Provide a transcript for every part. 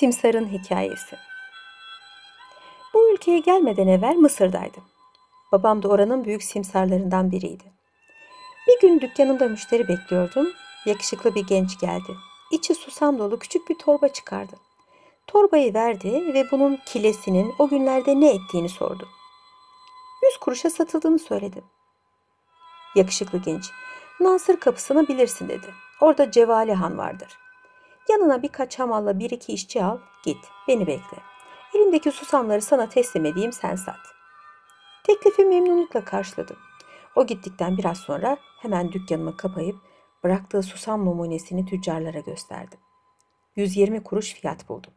Simsar'ın hikayesi. Bu ülkeye gelmeden evvel Mısır'daydım. Babam da oranın büyük simsarlarından biriydi. Bir gün dükkanımda müşteri bekliyordum. Yakışıklı bir genç geldi. İçi susam dolu küçük bir torba çıkardı. Torbayı verdi ve bunun kilesinin o günlerde ne ettiğini sordu. Yüz kuruşa satıldığını söyledim. Yakışıklı genç, Nasır kapısını bilirsin dedi. Orada Cevali Han vardır. Yanına birkaç hamalla bir iki işçi al, git, beni bekle. Elimdeki susamları sana teslim edeyim, sen sat. Teklifi memnunlukla karşıladım. O gittikten biraz sonra hemen dükkanımı kapayıp bıraktığı susam numunesini tüccarlara gösterdim. 120 kuruş fiyat buldum.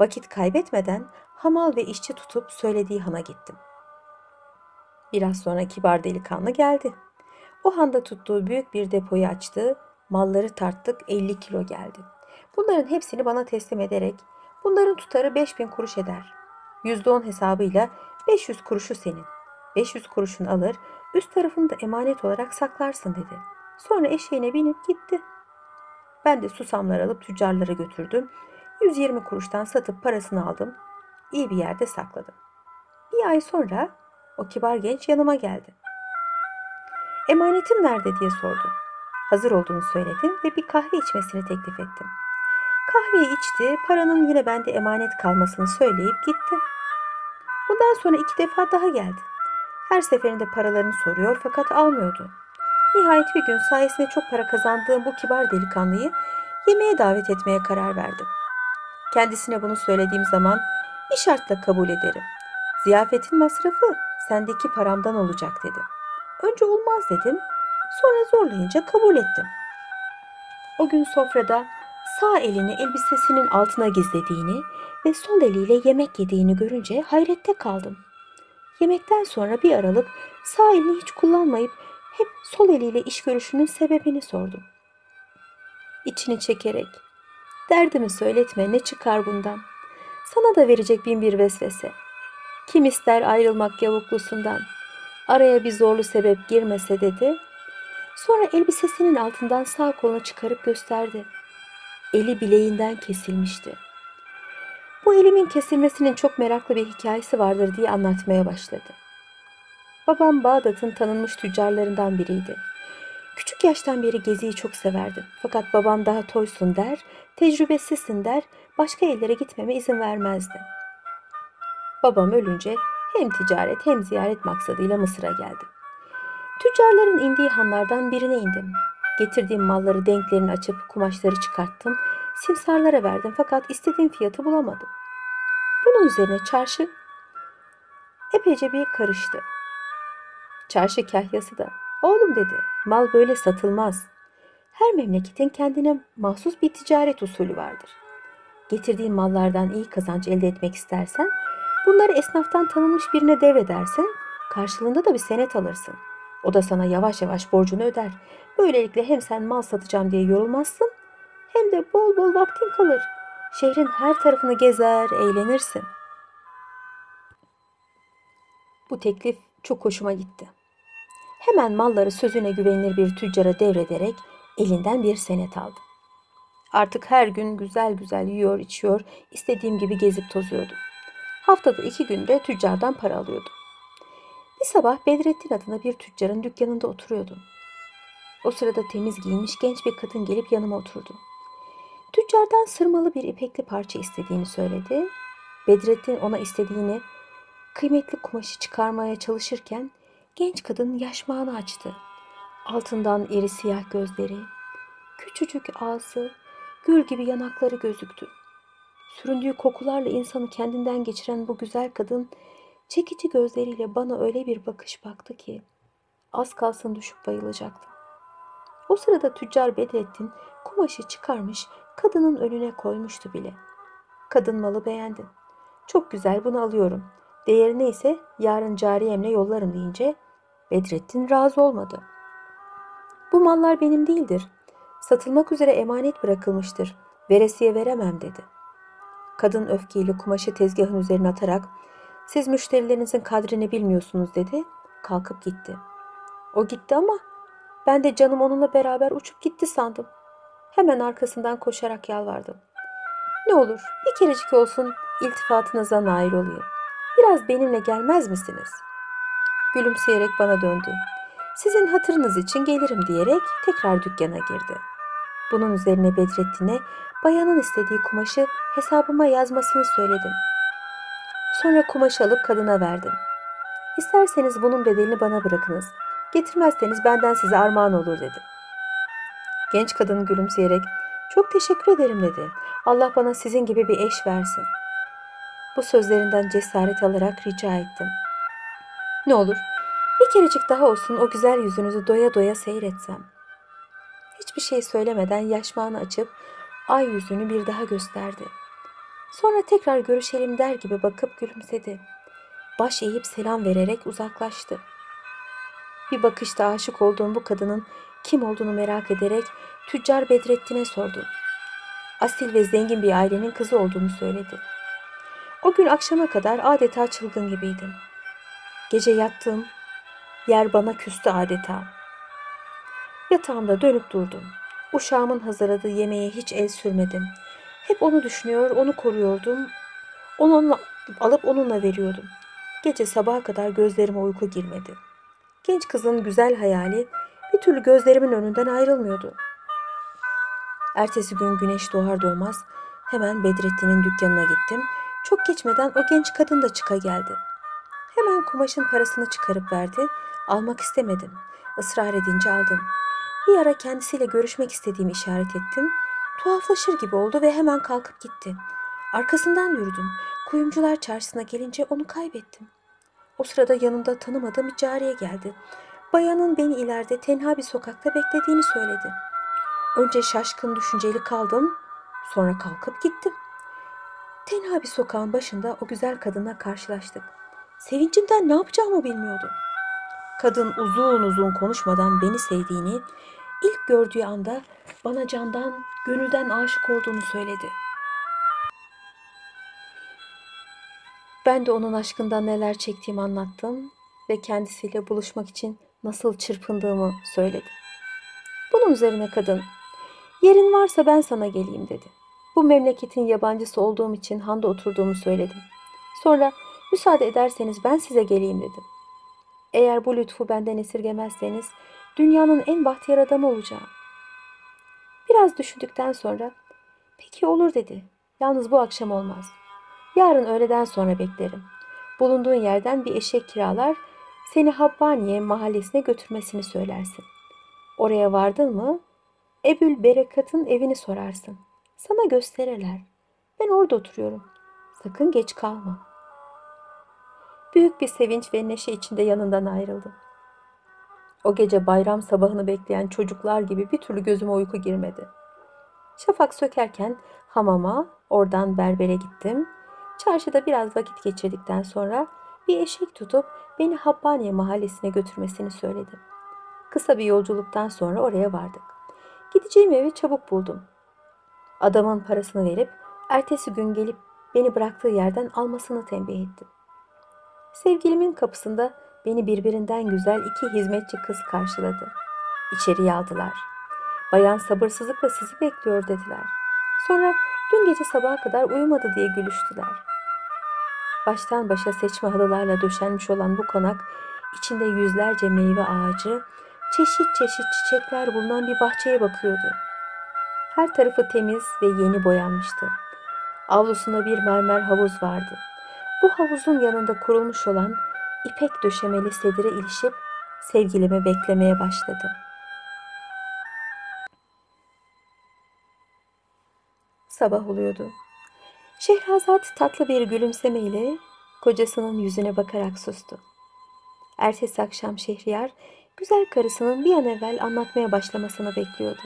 Vakit kaybetmeden hamal ve işçi tutup söylediği hana gittim. Biraz sonra kibar delikanlı geldi. O handa tuttuğu büyük bir depoyu açtı, malları tarttık 50 kilo geldi. Bunların hepsini bana teslim ederek bunların tutarı 5000 kuruş eder. %10 hesabıyla 500 kuruşu senin. 500 kuruşun alır, üst tarafını da emanet olarak saklarsın dedi. Sonra eşeğine binip gitti. Ben de susamları alıp tüccarlara götürdüm. 120 kuruştan satıp parasını aldım. İyi bir yerde sakladım. Bir ay sonra o kibar genç yanıma geldi. Emanetin nerede diye sordu. Hazır olduğunu söyledim ve bir kahve içmesini teklif ettim. Kahveyi içti, paranın yine bende emanet kalmasını söyleyip gitti. Bundan sonra iki defa daha geldi. Her seferinde paralarını soruyor fakat almıyordu. Nihayet bir gün sayesinde çok para kazandığım bu kibar delikanlıyı yemeğe davet etmeye karar verdim. Kendisine bunu söylediğim zaman bir şartla kabul ederim. Ziyafetin masrafı sendeki paramdan olacak dedi. Önce olmaz dedim. Sonra zorlayınca kabul ettim. O gün sofrada sağ elini elbisesinin altına gizlediğini ve sol eliyle yemek yediğini görünce hayrette kaldım. Yemekten sonra bir aralık sağ elini hiç kullanmayıp hep sol eliyle iş görüşünün sebebini sordum. İçini çekerek, derdimi söyletme ne çıkar bundan? Sana da verecek bin bir vesvese. Kim ister ayrılmak yavuklusundan? Araya bir zorlu sebep girmese dedi. Sonra elbisesinin altından sağ kolunu çıkarıp gösterdi. Eli bileğinden kesilmişti. Bu elimin kesilmesinin çok meraklı bir hikayesi vardır diye anlatmaya başladı. Babam Bağdat'ın tanınmış tüccarlarından biriydi. Küçük yaştan beri geziyi çok severdim. Fakat babam daha toysun der, tecrübesizsin der, başka ellere gitmeme izin vermezdi. Babam ölünce hem ticaret hem ziyaret maksadıyla Mısır'a geldim. Tüccarların indiği hanlardan birine indim. Getirdiğim malları denklerini açıp kumaşları çıkarttım. Simsarlara verdim fakat istediğim fiyatı bulamadım. Bunun üzerine çarşı epeyce bir karıştı. Çarşı kahyası da oğlum dedi mal böyle satılmaz. Her memleketin kendine mahsus bir ticaret usulü vardır. Getirdiğin mallardan iyi kazanç elde etmek istersen bunları esnaftan tanınmış birine devredersin. Karşılığında da bir senet alırsın. O da sana yavaş yavaş borcunu öder. Böylelikle hem sen mal satacağım diye yorulmazsın hem de bol bol vaktin kalır. Şehrin her tarafını gezer, eğlenirsin. Bu teklif çok hoşuma gitti. Hemen malları sözüne güvenilir bir tüccara devrederek elinden bir senet aldım. Artık her gün güzel güzel yiyor, içiyor, istediğim gibi gezip tozuyordum. Haftada iki günde tüccardan para alıyordum. Bir sabah Bedrettin adına bir tüccarın dükkanında oturuyordum. O sırada temiz giyinmiş genç bir kadın gelip yanıma oturdu. Tüccardan sırmalı bir ipekli parça istediğini söyledi. Bedrettin ona istediğini kıymetli kumaşı çıkarmaya çalışırken genç kadın yaşmağını açtı. Altından iri siyah gözleri, küçücük ağzı, gül gibi yanakları gözüktü. Süründüğü kokularla insanı kendinden geçiren bu güzel kadın çekici gözleriyle bana öyle bir bakış baktı ki az kalsın düşüp bayılacaktım. O sırada tüccar Bedrettin kumaşı çıkarmış kadının önüne koymuştu bile. Kadın malı beğendi. Çok güzel bunu alıyorum. Değeri neyse yarın cariyemle yollarım deyince Bedrettin razı olmadı. Bu mallar benim değildir. Satılmak üzere emanet bırakılmıştır. Veresiye veremem dedi. Kadın öfkeyle kumaşı tezgahın üzerine atarak siz müşterilerinizin kadrini bilmiyorsunuz dedi. Kalkıp gitti. O gitti ama ben de canım onunla beraber uçup gitti sandım. Hemen arkasından koşarak yalvardım. Ne olur bir kerecik olsun iltifatınıza nail olayım. Biraz benimle gelmez misiniz? Gülümseyerek bana döndü. Sizin hatırınız için gelirim diyerek tekrar dükkana girdi. Bunun üzerine Bedrettin'e bayanın istediği kumaşı hesabıma yazmasını söyledim. Sonra kumaşı alıp kadına verdim. İsterseniz bunun bedelini bana bırakınız. Getirmezseniz benden size armağan olur dedim. Genç kadın gülümseyerek çok teşekkür ederim dedi. Allah bana sizin gibi bir eş versin. Bu sözlerinden cesaret alarak rica ettim. Ne olur bir kerecik daha olsun o güzel yüzünüzü doya doya seyretsem. Hiçbir şey söylemeden yaşmağını açıp ay yüzünü bir daha gösterdi. Sonra tekrar görüşelim der gibi bakıp gülümsedi. Baş eğip selam vererek uzaklaştı. Bir bakışta aşık olduğum bu kadının kim olduğunu merak ederek tüccar Bedrettin'e sordum. Asil ve zengin bir ailenin kızı olduğunu söyledi. O gün akşama kadar adeta çılgın gibiydim. Gece yattığım yer bana küstü adeta. Yatağımda dönüp durdum. Uşağımın hazırladığı yemeğe hiç el sürmedim. Hep onu düşünüyor, onu koruyordum. Onunla alıp onunla veriyordum. Gece sabaha kadar gözlerime uyku girmedi. Genç kızın güzel hayali bir türlü gözlerimin önünden ayrılmıyordu. Ertesi gün güneş doğar doğmaz hemen Bedrettin'in dükkanına gittim. Çok geçmeden o genç kadın da çıka geldi. Hemen kumaşın parasını çıkarıp verdi. Almak istemedim. Israr edince aldım. Bir ara kendisiyle görüşmek istediğimi işaret ettim. Tuhaflaşır gibi oldu ve hemen kalkıp gitti. Arkasından yürüdüm. Kuyumcular çarşısına gelince onu kaybettim. O sırada yanımda tanımadığım bir cariye geldi. Bayanın beni ileride tenha bir sokakta beklediğini söyledi. Önce şaşkın düşünceli kaldım, sonra kalkıp gittim. Tenha bir sokağın başında o güzel kadınla karşılaştık. Sevincimden ne yapacağımı bilmiyordum. Kadın uzun uzun konuşmadan beni sevdiğini, ilk gördüğü anda bana candan, gönülden aşık olduğunu söyledi. Ben de onun aşkından neler çektiğimi anlattım ve kendisiyle buluşmak için nasıl çırpındığımı söyledim. Bunun üzerine kadın, yerin varsa ben sana geleyim dedi. Bu memleketin yabancısı olduğum için handa oturduğumu söyledim. Sonra müsaade ederseniz ben size geleyim dedim. Eğer bu lütfu benden esirgemezseniz dünyanın en bahtiyar adamı olacağım. Biraz düşündükten sonra peki olur dedi. Yalnız bu akşam olmaz. Yarın öğleden sonra beklerim. Bulunduğun yerden bir eşek kiralar seni Habbaniye mahallesine götürmesini söylersin. Oraya vardın mı Ebül Berekat'ın evini sorarsın. Sana gösterirler. Ben orada oturuyorum. Sakın geç kalma. Büyük bir sevinç ve neşe içinde yanından ayrıldım. O gece bayram sabahını bekleyen çocuklar gibi bir türlü gözüme uyku girmedi. Şafak sökerken hamama, oradan berbere gittim. Çarşıda biraz vakit geçirdikten sonra bir eşek tutup beni Habbaniye mahallesine götürmesini söyledim. Kısa bir yolculuktan sonra oraya vardık. Gideceğim evi çabuk buldum. Adamın parasını verip ertesi gün gelip beni bıraktığı yerden almasını tembih ettim. Sevgilimin kapısında beni birbirinden güzel iki hizmetçi kız karşıladı. İçeriye aldılar. Bayan sabırsızlıkla sizi bekliyor dediler. Sonra dün gece sabaha kadar uyumadı diye gülüştüler. Baştan başa seçme halılarla döşenmiş olan bu konak içinde yüzlerce meyve ağacı, çeşit çeşit çiçekler bulunan bir bahçeye bakıyordu. Her tarafı temiz ve yeni boyanmıştı. Avlusunda bir mermer havuz vardı. Bu havuzun yanında kurulmuş olan ipek döşemeli sedire ilişip sevgilimi beklemeye başladım. Sabah oluyordu. Şehrazat tatlı bir gülümsemeyle kocasının yüzüne bakarak sustu. Ertesi akşam Şehriyar güzel karısının bir an evvel anlatmaya başlamasını bekliyordu.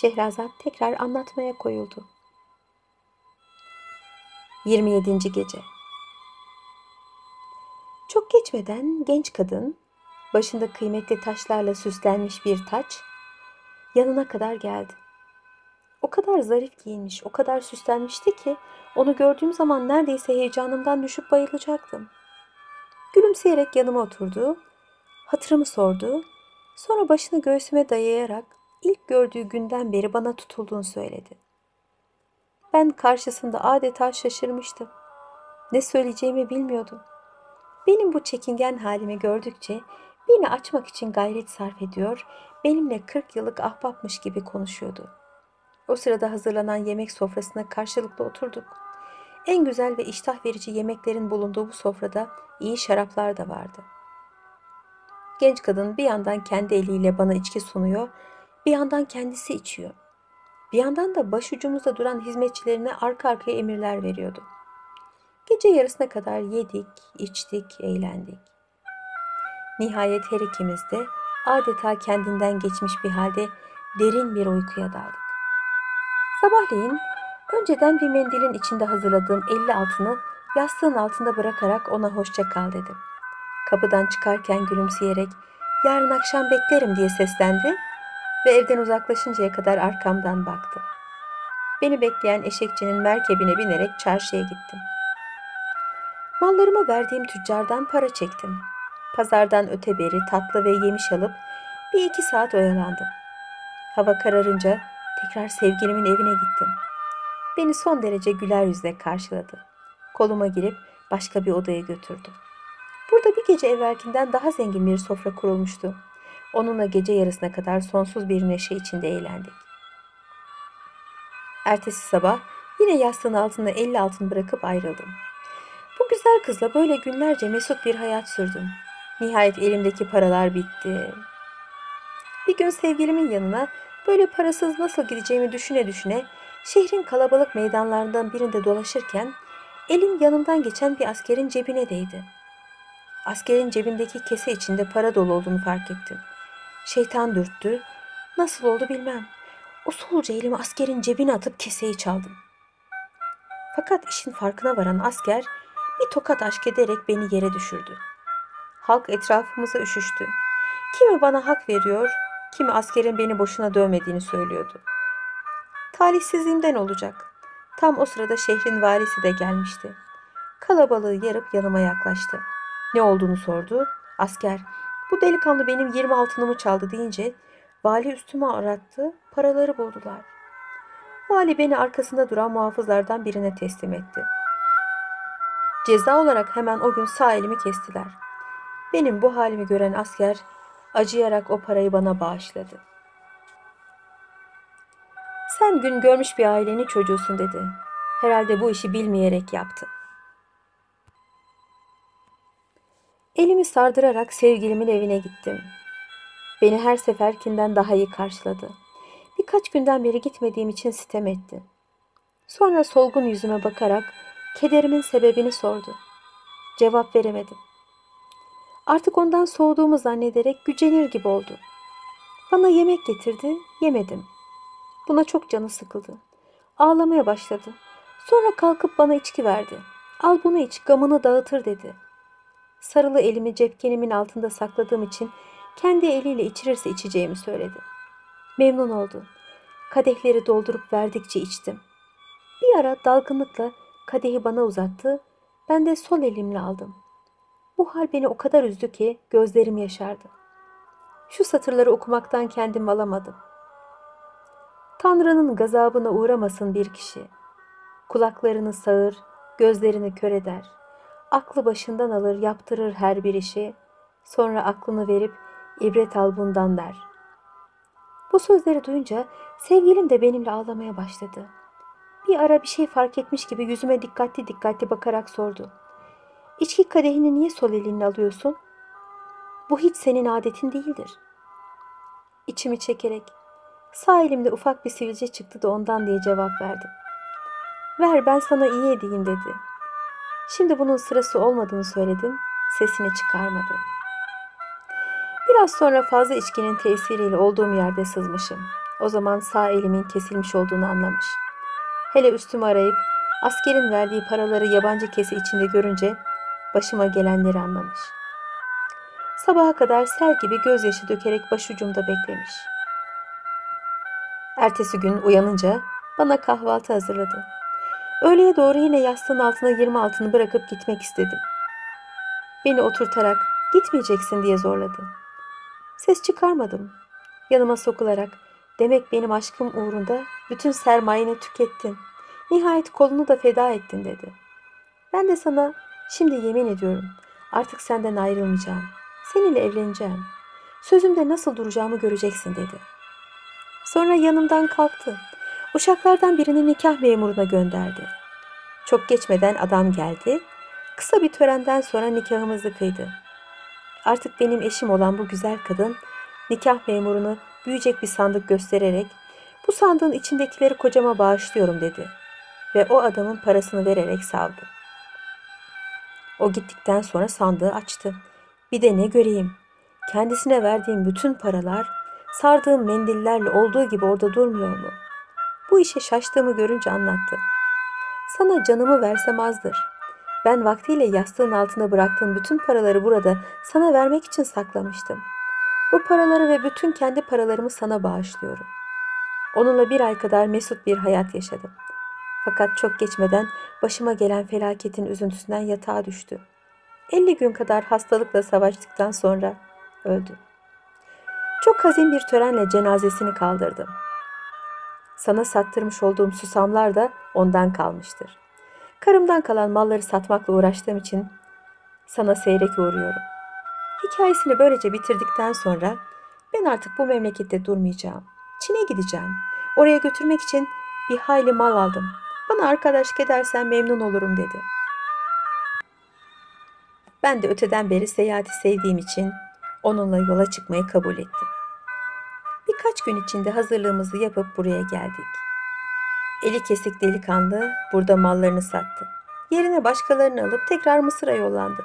Şehrazat tekrar anlatmaya koyuldu. 27. Gece Çok geçmeden genç kadın, başında kıymetli taşlarla süslenmiş bir taç, yanına kadar geldi. O kadar zarif giyinmiş, o kadar süslenmişti ki onu gördüğüm zaman neredeyse heyecanımdan düşüp bayılacaktım. Gülümseyerek yanıma oturdu, hatırımı sordu, sonra başını göğsüme dayayarak ilk gördüğü günden beri bana tutulduğunu söyledi. Ben karşısında adeta şaşırmıştım. Ne söyleyeceğimi bilmiyordum. Benim bu çekingen halimi gördükçe beni açmak için gayret sarf ediyor, benimle 40 yıllık ahbapmış gibi konuşuyordu. O sırada hazırlanan yemek sofrasına karşılıklı oturduk. En güzel ve iştah verici yemeklerin bulunduğu bu sofrada iyi şaraplar da vardı. Genç kadın bir yandan kendi eliyle bana içki sunuyor, bir yandan kendisi içiyor. Bir yandan da başucumuzda duran hizmetçilerine arka arkaya emirler veriyordu. Gece yarısına kadar yedik, içtik, eğlendik. Nihayet her ikimiz de adeta kendinden geçmiş bir halde derin bir uykuya daldık. Sabahleyin önceden bir mendilin içinde hazırladığım 50 altını yastığın altında bırakarak ona hoşça kal dedim. Kapıdan çıkarken gülümseyerek yarın akşam beklerim diye seslendi ve evden uzaklaşıncaya kadar arkamdan baktı. Beni bekleyen eşekçinin merkebine binerek çarşıya gittim. Mallarımı verdiğim tüccardan para çektim. Pazardan öte beri tatlı ve yemiş alıp bir iki saat oyalandım. Hava kararınca tekrar sevgilimin evine gittim. Beni son derece güler yüzle karşıladı. Koluma girip başka bir odaya götürdü. Burada bir gece evvelkinden daha zengin bir sofra kurulmuştu. Onunla gece yarısına kadar sonsuz bir neşe içinde eğlendik. Ertesi sabah yine yastığın altında elli altın bırakıp ayrıldım. Güzel kızla böyle günlerce mesut bir hayat sürdüm. Nihayet elimdeki paralar bitti. Bir gün sevgilimin yanına böyle parasız nasıl gideceğimi düşüne düşüne şehrin kalabalık meydanlarından birinde dolaşırken elim yanımdan geçen bir askerin cebine değdi. Askerin cebindeki kese içinde para dolu olduğunu fark ettim. Şeytan dürttü. Nasıl oldu bilmem. O soluca elimi askerin cebine atıp keseyi çaldım. Fakat işin farkına varan asker bir tokat aşk ederek beni yere düşürdü. Halk etrafımıza üşüştü. Kimi bana hak veriyor, kimi askerin beni boşuna dövmediğini söylüyordu. Talihsizliğimden olacak. Tam o sırada şehrin varisi de gelmişti. Kalabalığı yarıp yanıma yaklaştı. Ne olduğunu sordu. Asker, bu delikanlı benim 20 altınımı çaldı deyince vali üstüme arattı, paraları buldular. Vali beni arkasında duran muhafızlardan birine teslim etti. Ceza olarak hemen o gün sağ elimi kestiler. Benim bu halimi gören asker acıyarak o parayı bana bağışladı. Sen gün görmüş bir ailenin çocuğusun dedi. Herhalde bu işi bilmeyerek yaptın. Elimi sardırarak sevgilimin evine gittim. Beni her seferkinden daha iyi karşıladı. Birkaç günden beri gitmediğim için sitem etti. Sonra solgun yüzüme bakarak kederimin sebebini sordu. Cevap veremedim. Artık ondan soğuduğumu zannederek gücenir gibi oldu. Bana yemek getirdi, yemedim. Buna çok canı sıkıldı. Ağlamaya başladı. Sonra kalkıp bana içki verdi. Al bunu iç, gamını dağıtır dedi. Sarılı elimi cepkenimin altında sakladığım için kendi eliyle içirirse içeceğimi söyledi. Memnun oldu. Kadehleri doldurup verdikçe içtim. Bir ara dalgınlıkla kadehi bana uzattı. Ben de sol elimle aldım. Bu hal beni o kadar üzdü ki gözlerim yaşardı. Şu satırları okumaktan kendim alamadım. Tanrı'nın gazabına uğramasın bir kişi. Kulaklarını sağır, gözlerini kör eder. Aklı başından alır, yaptırır her bir işi. Sonra aklını verip ibret al bundan der. Bu sözleri duyunca sevgilim de benimle ağlamaya başladı. Bir ara bir şey fark etmiş gibi yüzüme dikkatli dikkatli bakarak sordu. İçki kadehini niye sol elinle alıyorsun? Bu hiç senin adetin değildir. İçimi çekerek sağ elimde ufak bir sivilce çıktı da ondan diye cevap verdim. Ver ben sana iyi edeyim dedi. Şimdi bunun sırası olmadığını söyledim. Sesini çıkarmadı. Biraz sonra fazla içkinin tesiriyle olduğum yerde sızmışım. O zaman sağ elimin kesilmiş olduğunu anlamış. Hele üstümü arayıp askerin verdiği paraları yabancı kese içinde görünce başıma gelenleri anlamış. Sabaha kadar sel gibi gözyaşı dökerek başucumda beklemiş. Ertesi gün uyanınca bana kahvaltı hazırladı. Öğleye doğru yine yastığın altına 20 altını bırakıp gitmek istedim. Beni oturtarak gitmeyeceksin diye zorladı. Ses çıkarmadım. Yanıma sokularak demek benim aşkım uğrunda bütün sermayeni tükettin. Nihayet kolunu da feda ettin dedi. Ben de sana şimdi yemin ediyorum artık senden ayrılmayacağım. Seninle evleneceğim. Sözümde nasıl duracağımı göreceksin dedi. Sonra yanımdan kalktı. Uşaklardan birini nikah memuruna gönderdi. Çok geçmeden adam geldi. Kısa bir törenden sonra nikahımızı kıydı. Artık benim eşim olan bu güzel kadın nikah memurunu büyüyecek bir sandık göstererek bu sandığın içindekileri kocama bağışlıyorum dedi ve o adamın parasını vererek savdı. O gittikten sonra sandığı açtı. Bir de ne göreyim? Kendisine verdiğim bütün paralar sardığım mendillerle olduğu gibi orada durmuyor mu? Bu işe şaştığımı görünce anlattı. Sana canımı versem azdır. Ben vaktiyle yastığın altına bıraktığım bütün paraları burada sana vermek için saklamıştım. Bu paraları ve bütün kendi paralarımı sana bağışlıyorum. Onunla bir ay kadar mesut bir hayat yaşadım. Fakat çok geçmeden başıma gelen felaketin üzüntüsünden yatağa düştü. 50 gün kadar hastalıkla savaştıktan sonra öldü. Çok hazin bir törenle cenazesini kaldırdım. Sana sattırmış olduğum susamlar da ondan kalmıştır. Karımdan kalan malları satmakla uğraştığım için sana seyrek uğruyorum. Hikayesini böylece bitirdikten sonra ben artık bu memlekette durmayacağım. Çin'e gideceğim. Oraya götürmek için bir hayli mal aldım. Bana arkadaşlık edersen memnun olurum dedi. Ben de öteden beri seyahati sevdiğim için onunla yola çıkmayı kabul ettim. Birkaç gün içinde hazırlığımızı yapıp buraya geldik. Eli kesik delikanlı burada mallarını sattı. Yerine başkalarını alıp tekrar Mısır'a yollandı.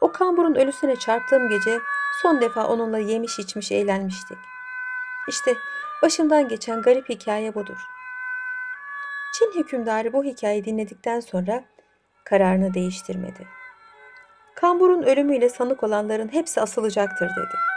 O kamburun ölüsüne çarptığım gece son defa onunla yemiş içmiş eğlenmiştik. İşte başımdan geçen garip hikaye budur. Çin hükümdarı bu hikayeyi dinledikten sonra kararını değiştirmedi. Kamburun ölümüyle sanık olanların hepsi asılacaktır dedi.